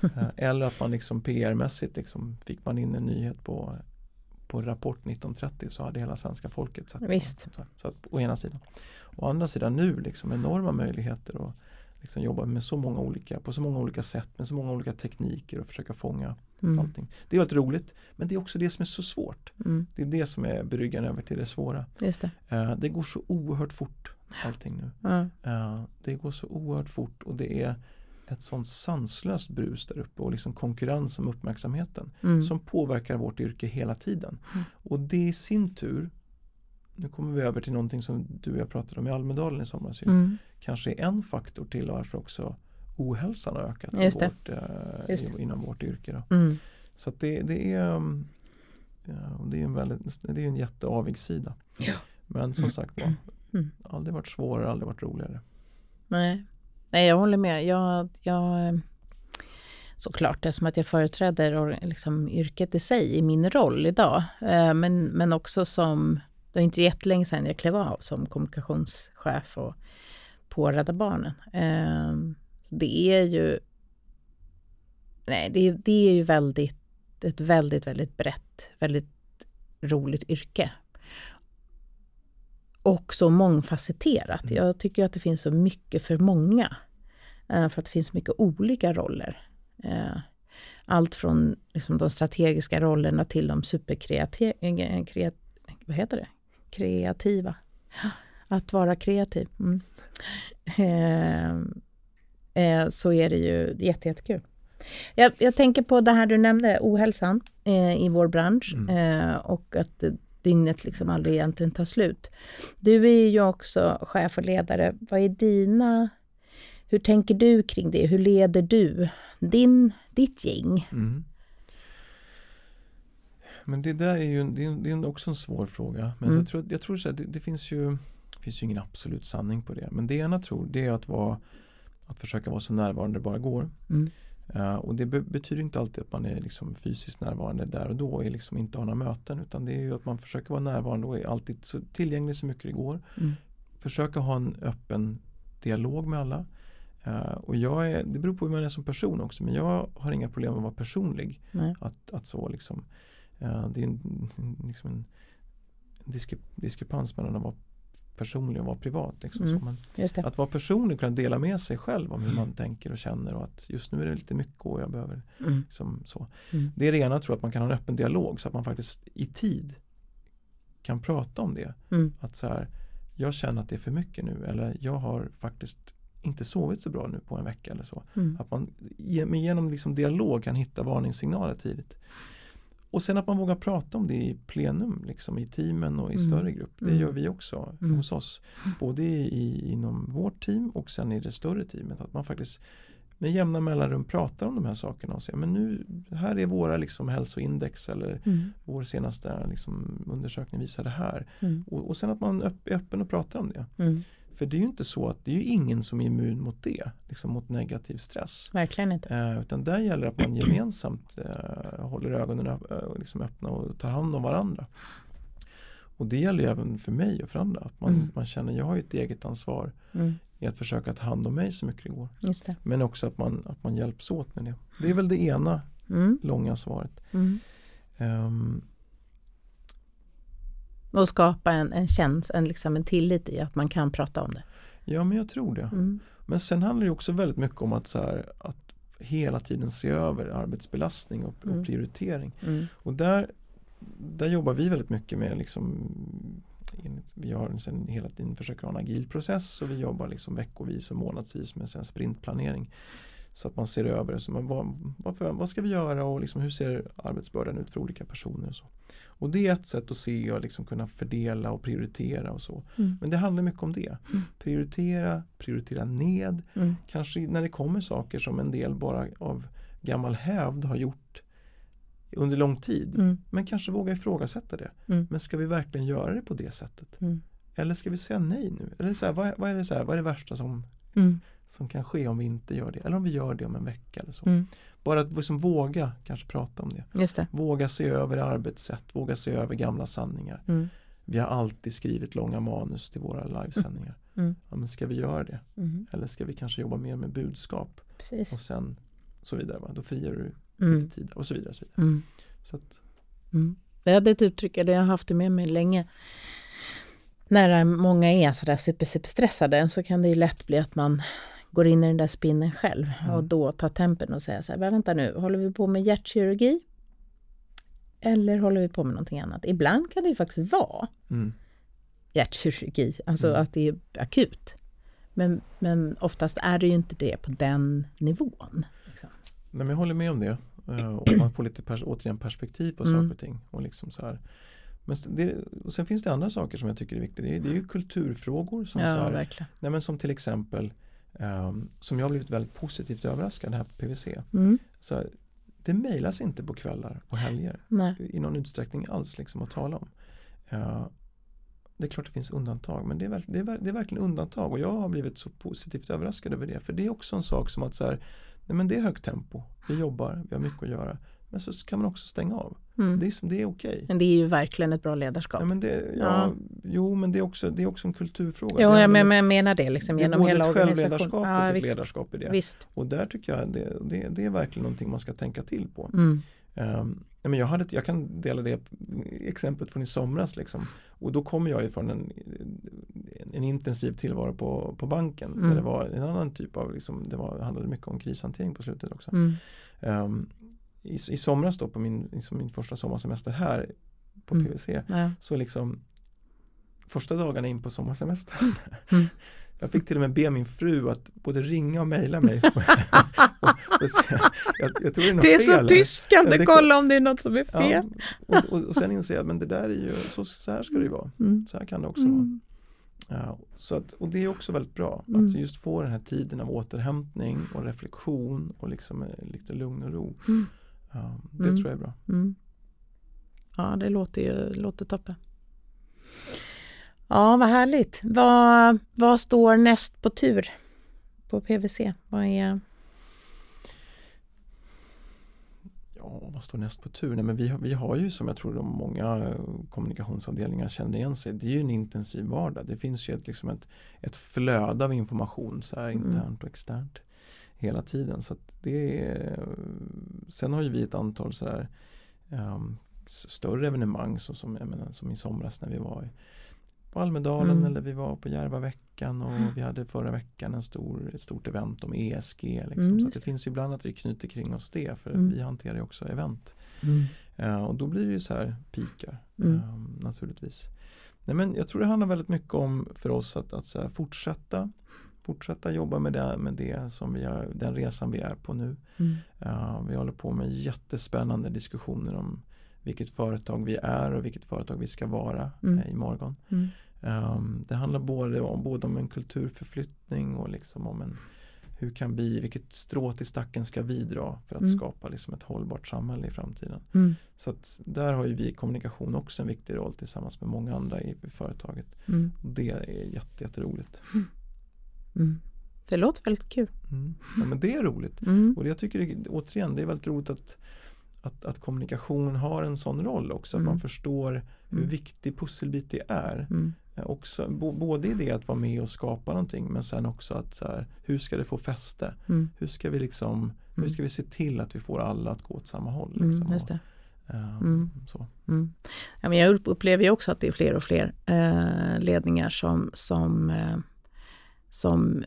Eh, eller att man liksom PR-mässigt liksom fick man in en nyhet på på Rapport 1930 så hade hela svenska folket sett. Visst. Så, så att å ena sidan. Å andra sidan nu liksom enorma möjligheter att liksom jobba med så många olika, på så många olika sätt med så många olika tekniker och försöka fånga Mm. allting. Det är väldigt roligt men det är också det som är så svårt. Mm. Det är det som är bryggan över till det svåra. Just det. Eh, det går så oerhört fort allting nu. Ja. Eh, det går så oerhört fort och det är ett sånt sanslöst brus där uppe och liksom konkurrens om uppmärksamheten Mm. som påverkar vårt yrke hela tiden. Mm. Och det i sin tur, nu kommer vi över till någonting som du och jag pratade om i Almedalen i somras, ju, Mm. kanske är en faktor till varför också ohälsan har ökat Just vårt, eh, inom vårt yrke. Mm. Så det, det är um, ja, det är en väldigt, det är en jätteavig sida. Ja. Men som sagt var, Mm. aldrig varit svårare, aldrig varit roligare. Nej. Nej, jag håller med. Jag, jag, såklart, det är som att jag företräder liksom, yrket i sig i min roll idag. Eh, Men, men också som det var inte jättelänge sedan jag klev av som kommunikationschef och på Rädda Barnen. Eh, det är ju nej, det, det är ju väldigt, ett väldigt, väldigt brett, väldigt roligt yrke. Och så mångfacetterat. Mm. Jag tycker att det finns så mycket för många. Eh, för att det finns mycket olika roller. Eh, allt från liksom, de strategiska rollerna till de superkreativa, kreat, vad heter det? Kreativa. Att vara kreativ. Mm. Eh, så är det ju jättekul. Jag, jag, tänker på det här du nämnde, ohälsan eh, i vår bransch mm. eh, och att dygnet liksom aldrig egentligen tar slut. Du är ju också chef och ledare. Vad är dina... Hur tänker du kring det? Hur leder du din, ditt gäng? Mm. Men det där är ju det är, det är också en svår fråga. Men mm. jag tror, jag tror så här, det, det, finns ju det finns ju ingen absolut sanning på det. Men det ena tror det är att, vara, att försöka vara så närvarande det bara går. Mm. Uh, och det be betyder inte alltid att man är liksom fysiskt närvarande där och då och liksom inte har några möten utan det är ju att man försöker vara närvarande och är alltid så tillgänglig så mycket det går. Mm. Försöka ha en öppen dialog med alla. Uh, och jag är, det beror på hur man är som person också men jag har inga problem med att vara personlig. Att, att så liksom, det är en, liksom en diskre diskrepans mellan att vara personlig och vara privat. Liksom. Mm, man, att vara personlig och kunna dela med sig själv om hur man tänker och känner och att just nu är det lite mycket och jag behöver mm. liksom, så. Mm. Det är det ena, tror jag, att man kan ha en öppen dialog så att man faktiskt i tid kan prata om det. Mm. Att så här, jag känner att det är för mycket nu eller jag har faktiskt inte sovit så bra nu på en vecka eller så. Mm. Att man genom liksom dialog kan hitta varningssignaler tidigt. Och sen att man vågar prata om det i plenum, liksom i teamen och i mm. större grupp. Det mm. gör vi också mm. hos oss. Både i, inom vårt team och sen i det större teamet. Att man faktiskt med jämna mellanrum pratar om de här sakerna och säger men nu, här är våra liksom hälsoindex eller mm. vår senaste liksom undersökning visar det här. Mm. Och, och, sen att man är öppen och pratar om det. Mm. För det är ju inte så att det är ju ingen som är immun mot det, liksom mot negativ stress. Verkligen inte. Eh, utan där gäller det att man gemensamt eh, håller ögonen ö- liksom öppna och tar hand om varandra. Och det gäller ju även för mig och för andra. Att man, mm. man känner, jag har ju ett eget ansvar mm. i att försöka ta hand om mig så mycket det går. Det. Men också att man, att man hjälps åt med det. Det är väl det ena mm. långa svaret. Um, och skapa en, en känsla, en, liksom en tillit i att man kan prata om det. Ja men jag tror det. Mm. Men sen handlar det också väldigt mycket om att, så här, att hela tiden se över arbetsbelastning och, mm. och prioritering. Mm. Och där, där jobbar vi väldigt mycket med liksom, vi har sen hela tiden försöker ha en agil process och vi jobbar liksom veckovis och månadsvis med sen sprintplanering. Så att man ser över så man, vad, vad, vad ska vi göra och liksom, hur ser arbetsbördan ut för olika personer. Och, så. och det är ett sätt att se och liksom kunna fördela och prioritera och så. Mm. Men det handlar mycket om det. Mm. Prioritera, prioritera ned. Mm. Kanske när det kommer saker som en del bara av gammal hävd har gjort under lång tid. Mm. Men kanske våga ifrågasätta det. Mm. Men ska vi verkligen göra det på det sättet? Mm. Eller ska vi säga nej nu? Eller så här, vad, vad, är det så här, vad är det värsta som som kan ske om vi inte gör det eller om vi gör det om en vecka eller så. Mm. Bara att liksom våga kanske prata om det. det. Våga se över arbetssätt, våga se över gamla sanningar. Mm. Vi har alltid skrivit långa manus till våra livesändningar. Mm. mm. Ja, men ska vi göra det? Mm. Eller ska vi kanske jobba mer med budskap? Precis. Och sen så vidare. Va? Då frigör du mm. lite tid och så vidare. Så vidare. Så att, Det är ett uttryck, jag har haft det med mig länge när många är sådär super, super stressade så kan det ju lätt bli att man går in i den där spinnen själv mm. och då tar tempen och säger så här, vänta nu, håller vi på med hjärtkirurgi? Eller håller vi på med någonting annat? Ibland kan det ju faktiskt vara mm. hjärtkirurgi, alltså mm. att det är akut. Men, men oftast är det ju inte det på den nivån. Liksom. Nej, men jag håller med om det. Eh, och man får lite pers återigen perspektiv på mm. saker och ting. Och liksom så här, men det, och sen finns det andra saker som jag tycker är viktiga. Det är, det är ju kulturfrågor som, ja, så här, nej men som till exempel um, som jag har blivit väldigt positivt överraskad här på PVC. Mm. Så det mejlas inte på kvällar och helger nej. i någon utsträckning alls liksom att tala om. Uh, det är klart det finns undantag men det är, det, är, det är verkligen undantag och jag har blivit så positivt överraskad över det. För det är också en sak som att så här, nej men det är högt tempo, vi jobbar, vi har mycket att göra. Men så kan man också stänga av. Mm. Det är, det är okej. Men det är ju verkligen ett bra ledarskap. Ja, men det, ja, Ja. Jo, men det är också, det är också en kulturfråga. Jo, det är jag, men, jag menar det liksom det är genom både hela organisationen. självledarskap Ja, och ett visst. ledarskap i det. visst. Och där tycker jag det, det, det är verkligen någonting man ska tänka till på. Mm. Um, men jag, hade, jag kan dela det exemplet från i somras liksom. Och då kommer jag ju från en, en intensiv tillvaro på, på banken. Mm. Där det var en annan typ av, liksom, det var, handlade mycket om krishantering på slutet också. Mm. Um, i, I somras då på min, liksom min första sommarsemester här på Mm. PWC Ja. så liksom första dagarna in på sommarsemestern Mm. Jag fick till och med be min fru att både ringa och mejla mig. och, och, se- jag, jag tror det är Det är så tyst, kan Ja, du kolla om det är något som är fel? Ja, och, och, och sen inser jag att men det där är ju, så, så här ska det ju vara. Mm. Så här kan det också Mm. vara. Ja, så att, och det är också väldigt bra. Mm. Att just få den här tiden av återhämtning och reflektion och liksom eh, lite lugn och ro. Ja, det Mm. tror jag är bra. Mm. Ja, det låter ju låter toppen. Ja, vad härligt. Vad, vad står näst på tur på PVC? Vad är... Ja, vad står näst på tur? Nej, men vi, har, vi har ju som jag tror de många eh, kommunikationsavdelningar känner igen sig. Det är ju en intensiv vardag. Det finns ju ett, liksom ett, ett flöde av information så här Mm. internt och externt hela tiden. Så det är, sen har ju vi ett antal så här, ehm, större evenemang så som, menar, som i somras när vi var på Almedalen Mm. eller vi var på Järvaveckan och Mm. vi hade förra veckan en stor, ett stort event om ESG. Liksom. Mm, så det det. finns ju ibland att vi knyter kring oss det för Mm. vi hanterar ju också event. Eh, och då blir det ju så här pikar eh, naturligtvis. Nej, men jag tror det handlar väldigt mycket om för oss att, att så fortsätta fortsätta jobba med det, med det som vi har, den resan vi är på nu. Mm. Eh, vi håller på med jättespännande diskussioner om vilket företag vi är och vilket företag vi ska vara Mm. eh, imorgon. Mm. Um, det handlar både om, både om en kulturförflyttning och liksom om en hur kan vi, vilket strå till stacken ska vi dra för att Mm. skapa liksom ett hållbart samhälle i framtiden. Mm. Så att där har ju vi i kommunikation också en viktig roll tillsammans med många andra i, i företaget. Mm. Och det är jätte, jätteroligt. Mm. Det låter väldigt kul. Mm. Ja, men det är roligt. Mm. Och jag tycker återigen det är väldigt roligt att, att, att kommunikation har en sån roll också. Att Mm. man förstår hur Mm. viktig pusselbit det är. Mm. Eh, Också, både i det att vara med och skapa någonting men sen också att så här, hur ska det få fäste? Mm. Hur ska vi liksom hur Mm. ska vi se till att vi får alla att gå åt samma håll? Mm. Liksom, Just det. och, eh, Mm. så. Mm. Ja, men jag upp- upplever ju också att det är fler och fler eh, ledningar som, som, eh, som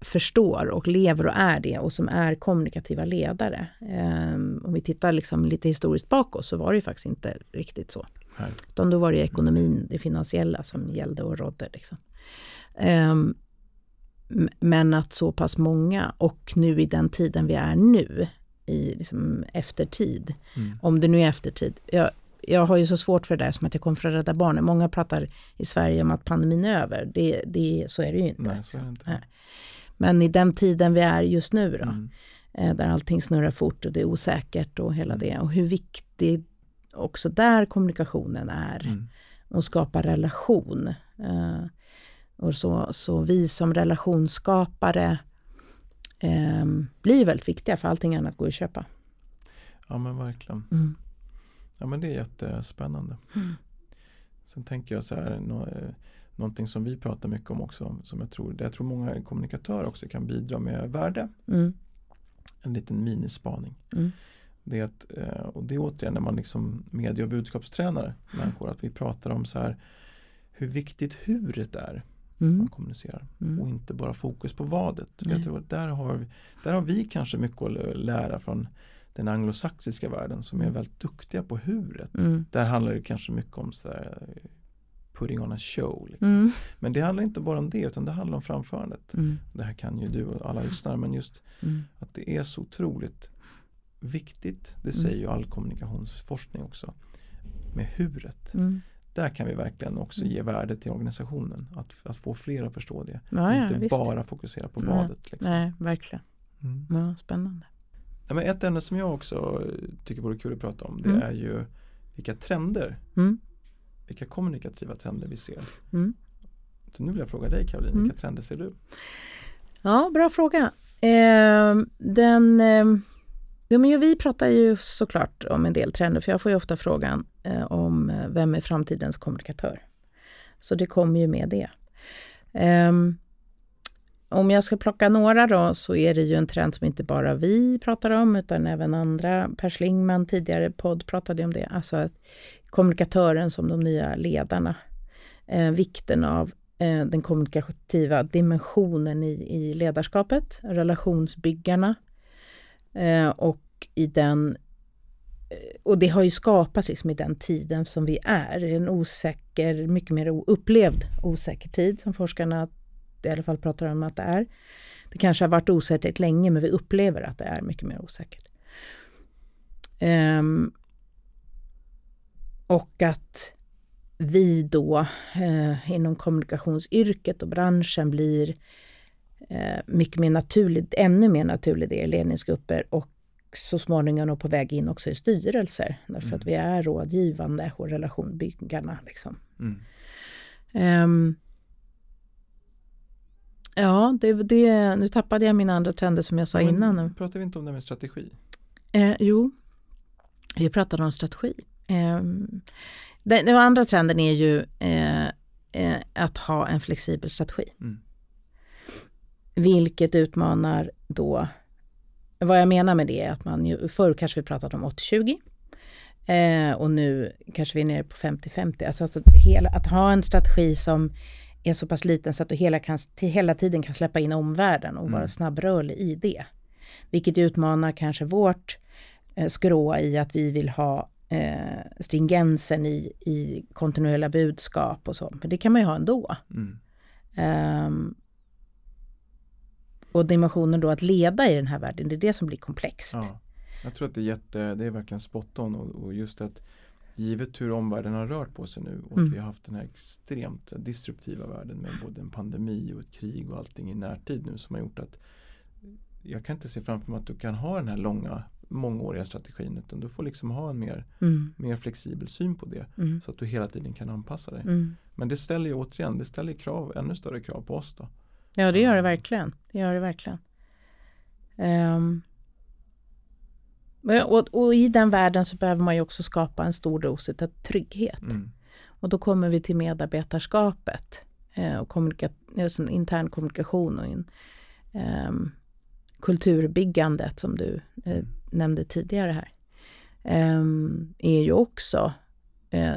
förstår och lever och är det och som är kommunikativa ledare. Eh, om vi tittar liksom lite historiskt bakåt så var det ju faktiskt inte riktigt så. Nej. Utan då var det ekonomin, det finansiella som gällde och rådde. Liksom. Ehm, m- men att så pass många och nu i den tiden vi är nu i liksom eftertid, Mm. om det nu är eftertid. Jag, jag har ju så svårt för det där som att jag kommer från Rädda Barnen. Många pratar i Sverige om att pandemin är över. Det, det, så är det ju inte. Nej, så är det inte. Men i den tiden vi är just nu då, Mm. eh, där allting snurrar fort och det är osäkert och hela Mm. det. Och hur viktig också där kommunikationen är Mm. och skapa relation. Eh, och så, så vi som relationsskapare eh, blir väldigt viktiga för allting annat går att köpa. Ja men verkligen. Mm. Ja men det är jättespännande. Mm. Sen tänker jag så här, nå, eh, någonting som vi pratar mycket om också, som jag tror, det jag tror många kommunikatörer också kan bidra med värde, Mm. en liten minispaning. Mm. Det är att, eh, och det är återigen när man liksom medie och budskapstränar människor, att vi pratar om så här hur viktigt huret är Mm. man kommunicerar och Mm. inte bara fokus på vadet. Jag tror att där har, vi, där har vi kanske mycket att lära från den anglosaxiska världen som är Mm. väldigt duktiga på huret. Mm. Där handlar det kanske mycket om så här, putting on a show. Liksom. Mm. Men det handlar inte bara om det utan det handlar om framförandet. Mm. Det här kan ju du och alla lyssnare men just Mm. att det är så otroligt viktigt. Det Mm. säger ju all kommunikationsforskning också. Med huret. Där kan vi verkligen också ge värde till organisationen. Att, att få fler att förstå det. Ja, ja, inte visst. bara fokusera på vadet. Liksom. Nej, verkligen. Mm. Ja, spännande. Ja, men ett ämne som jag också tycker vore kul att prata om det Mm. är ju vilka trender, Mm. vilka kommunikativa trender vi ser. Mm. Så nu vill jag fråga dig Caroline, Mm. vilka trender ser du? Ja, bra fråga. Eh, den, eh, Ja, men vi pratar ju såklart om en del trender, för jag får ju ofta frågan eh, om eh, vem är framtidens kommunikatör? Så det kommer ju med det. Om jag ska plocka några då så är det ju en trend som inte bara vi pratar om utan även andra. Per Schlingman tidigare podd pratade om det. Alltså att kommunikatören som de nya ledarna. Eh, vikten av eh, den kommunikativa dimensionen i, i ledarskapet, relationsbyggarna. Eh, och i den eh, och det har ju skapats liksom i den tiden som vi är, en osäker, mycket mer upplevd osäker tid som forskarna i alla fall pratar om att det är. Det kanske har varit osäkert länge men vi upplever att det är mycket mer osäkert. Um, och att vi då eh, inom kommunikationsyrket och branschen blir eh, mycket mer naturligt, ännu mer naturlig del i ledningsgrupper och så småningom och på väg in också i styrelser. Därför mm. att vi är rådgivande och relationbyggarna. Liksom. Mm. Um, Ja, det, det, nu tappade jag mina andra trender som jag sa Men, innan. Pratar vi inte om det med strategi? Eh, jo, vi pratade om strategi. Eh, den, den, andra trenden är ju eh, eh, att ha en flexibel strategi. Mm. Vilket utmanar då, vad jag menar med det är att man ju, förr kanske vi pratade om 80-20 eh, och nu kanske vi är nere på 50-50. Alltså att, hela, att ha en strategi som är så pass liten så att du hela, kan, hela tiden kan släppa in omvärlden och mm. vara snabbrörlig i det. Vilket utmanar kanske vårt eh, skrå i att vi vill ha eh, stringensen i, i kontinuerliga budskap och så. Men det kan man ju ha ändå. Mm. Um, och dimensionen då att leda i den här världen, det är det som blir komplext. Ja, jag tror att det är jätte, det är verkligen spot on och, och just att givet hur omvärlden har rört på sig nu och mm. att vi har haft den här extremt disruptiva världen med både en pandemi och ett krig och allting i närtid nu som har gjort att jag kan inte se framför mig att du kan ha den här långa mångåriga strategin utan du får liksom ha en mer, mm. mer flexibel syn på det mm. så att du hela tiden kan anpassa dig. Mm. Men det ställer ju återigen, det ställer krav, ännu större krav på oss då. Ja det gör det verkligen. Det gör det verkligen. Um, och, och, i den världen så behöver man ju också skapa en stor dos av trygghet. Mm. Och då kommer vi till medarbetarskapet eh, och kommunika alltså intern kommunikation och in, eh, kulturbyggandet som du eh, mm. nämnde tidigare här. Eh, är ju också eh,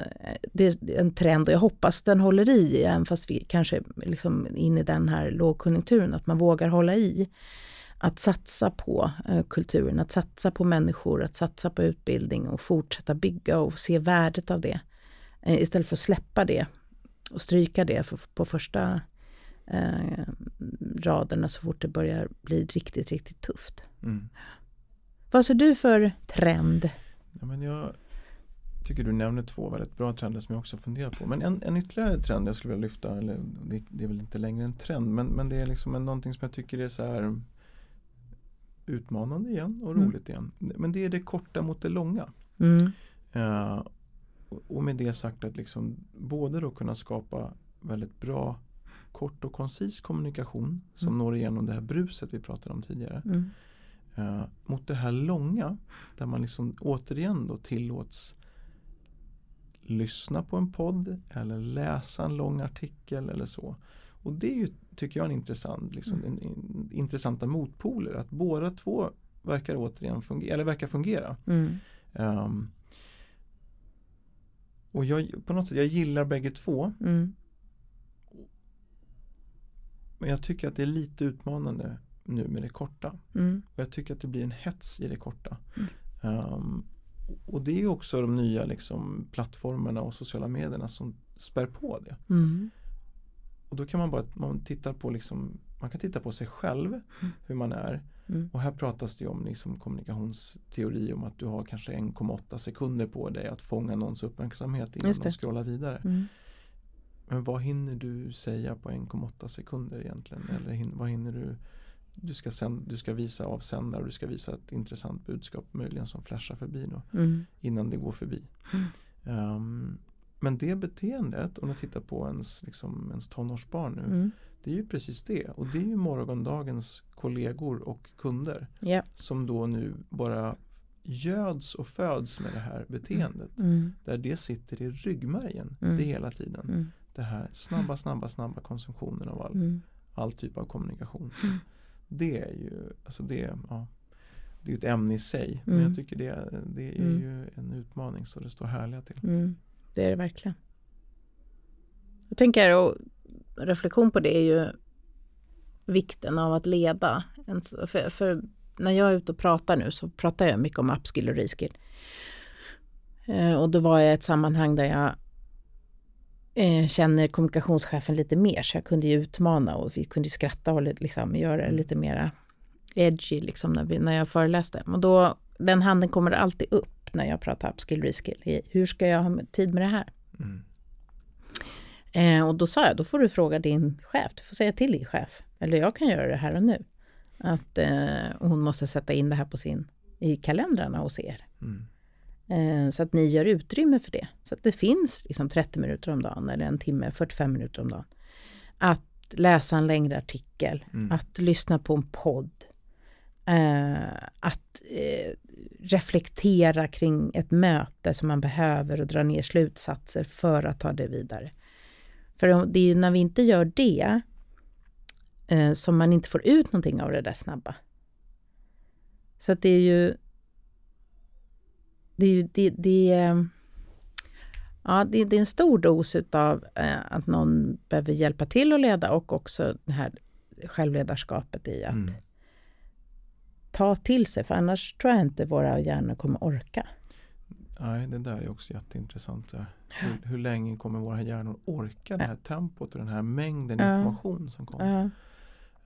det är en trend och jag hoppas den håller i, även fast vi kanske liksom in i den här lågkonjunkturen, att man vågar hålla i att satsa på eh, kulturen, att satsa på människor, att satsa på utbildning och fortsätta bygga och se värdet av det. Eh, istället för att släppa det och stryka det på första eh, raderna så fort det börjar bli riktigt, riktigt tufft. Mm. Vad ser du för trend? Ja, men jag tycker du nämner två väldigt bra trender som jag också funderar på. Men en, en ytterligare trend jag skulle vilja lyfta, eller det, det, är väl inte längre en trend, men, men det är liksom en, någonting som jag tycker är så här utmanande igen och mm. roligt igen. Men det är det korta mot det långa. Uh, och med det sagt att liksom både då kunna skapa väldigt bra kort och koncis kommunikation som mm. når igenom det här bruset vi pratade om tidigare. Mm. Uh, mot det här långa där man liksom återigen då tillåts lyssna på en podd eller läsa en lång artikel eller så. Och det är ju, tycker jag, en intressant, liksom, mm. en, en, intressanta motpoler. Att båda två verkar återigen fungera, eller verkar fungera. Mm. Um, och jag, på något sätt, jag gillar bägge två. Mm. Men jag tycker att det är lite utmanande nu med det korta. Mm. Och jag tycker att det blir en hets i det korta. Um, och det är också de nya liksom, plattformarna och sociala medierna som spär på det. Mm. Och då kan man bara, man tittar på liksom, man kan titta på sig själv, mm. hur man är. Mm. Och här pratas det om liksom kommunikationsteori om att du har kanske 1,8 sekunder på dig att fånga någons uppmärksamhet innan de scrollar vidare. Mm. Men vad hinner du säga på 1,8 sekunder egentligen? Mm. Eller hin, vad hinner du du ska, sänd, du ska visa avsändare och du ska visa ett intressant budskap möjligen som flashar förbi då, mm. innan det går förbi. Um, men det beteendet, om du tittar på ens, liksom, ens tonårsbarn nu, Mm. det är ju precis det. Och det är ju morgondagens kollegor och kunder Ja. som då nu bara göds och föds med det här beteendet. Mm. Där det sitter i ryggmärgen Mm. det hela tiden. Mm. Det här snabba, snabba, snabba konsumtionen av all, Mm. all typ av kommunikation. Mm. Det är ju alltså det, ja, det är ett ämne i sig. Men Mm. jag tycker det, det är Mm. ju en utmaning så det står härliga till. Det är det verkligen. Jag tänker, och reflektion på det är ju vikten av att leda. För, för när jag är ute och pratar nu så pratar jag mycket om upskill och reskill. Eh, och då var jag i ett sammanhang där jag eh, känner kommunikationschefen lite mer så jag kunde ju utmana och vi kunde ju skratta och liksom göra det lite mera edgy liksom när, vi, när jag föreläste. Och då, den handen kommer alltid upp när jag pratar upskill reskill. Hur ska jag ha tid med det här? Mm. Eh, och då sa jag, då får du fråga din chef, du får säga till din chef, eller jag kan göra det här och nu. Att eh, hon måste sätta in det här på sin, i kalendrarna hos er. Mm. Eh, så att ni gör utrymme för det. Så att det finns liksom 30 minuter om dagen eller en timme, 45 minuter om dagen. Att läsa en längre artikel, Mm. att lyssna på en podd. Eh, att eh, reflektera kring ett möte som man behöver och dra ner slutsatser för att ta det vidare. För det är ju när vi inte gör det eh, som man inte får ut någonting av det där snabba. Så att det är ju det är ju det, det, ja, det, det är en stor dos av eh, att någon behöver hjälpa till att leda och också det här självledarskapet i att Mm ta till sig, för annars tror jag inte våra hjärnor kommer orka. Nej, det där är också jätteintressant. Där. Hur, hur länge kommer våra hjärnor orka det här tempot och den här mängden information som kommer? Ja,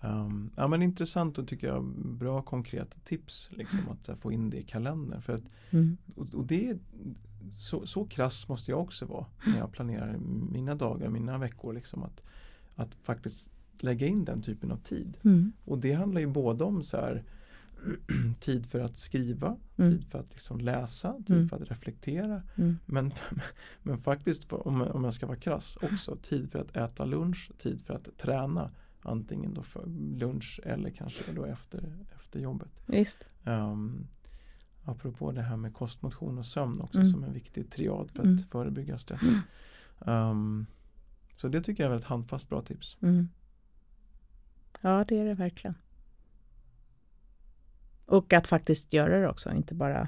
Um, ja men intressant och tycker jag bra konkreta tips liksom att här, få in det i kalendern. För att, mm, och, och det så, så krass måste jag också vara när jag planerar mina dagar, mina veckor. Liksom, att, att faktiskt lägga in den typen av tid. mm, Och det handlar ju både om så här, tid för att skriva, Mm. tid för att liksom läsa, tid Mm. för att reflektera. mm, Men, men faktiskt, om, om jag ska vara krass, också tid för att äta lunch, tid för att träna. Antingen då för lunch eller kanske då efter, efter jobbet. visst. Um, apropå det här med kost, motion och sömn också Mm. som en viktig triad för att Mm. förebygga stress. Um, så det tycker jag är ett handfast bra tips. Ja, det är det verkligen. Och att faktiskt göra det också, inte bara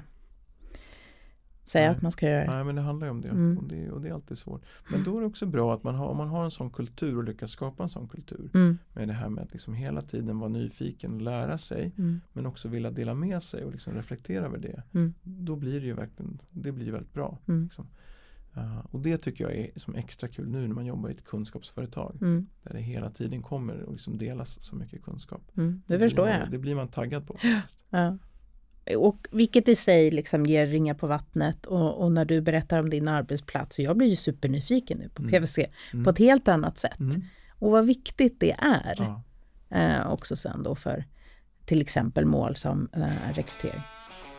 säga Nej. att man ska göra det. Nej men det handlar ju om det, Mm. och det och det är alltid svårt. Men då är det också bra att man har, om man har en sån kultur och lyckas skapa en sån kultur Mm, med det här med att liksom hela tiden vara nyfiken och lära sig mm, men också vilja dela med sig och liksom reflektera över det. Mm. Då blir det ju verkligen, det blir väldigt bra. mm, Liksom. Uh, och det tycker jag är som extra kul nu när man jobbar i ett kunskapsföretag mm, där det hela tiden kommer och liksom delas så mycket kunskap. mm. Det förstår blir, jag. Det blir man taggad på. Ja. Och vilket i sig liksom ger ringa på vattnet och, och när du berättar om din arbetsplats, jag blir ju supernyfiken nu på Mm. PVC Mm. på ett helt annat sätt. Mm. Och vad viktigt det är Ja. eh, också sen då för till exempel mål som eh, rekrytering.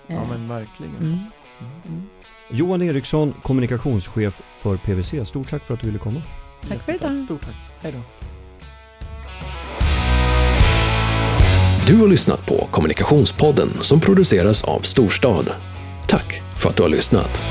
Ja Eh, men verkligen. mm, Mm. mm. Johan Eriksson, kommunikationschef för PWC. Stort tack för att du ville komma. Tack för idag. Stort tack. Hej då. Du har lyssnat på Kommunikationspodden som produceras av Storstad. Tack för att du har lyssnat.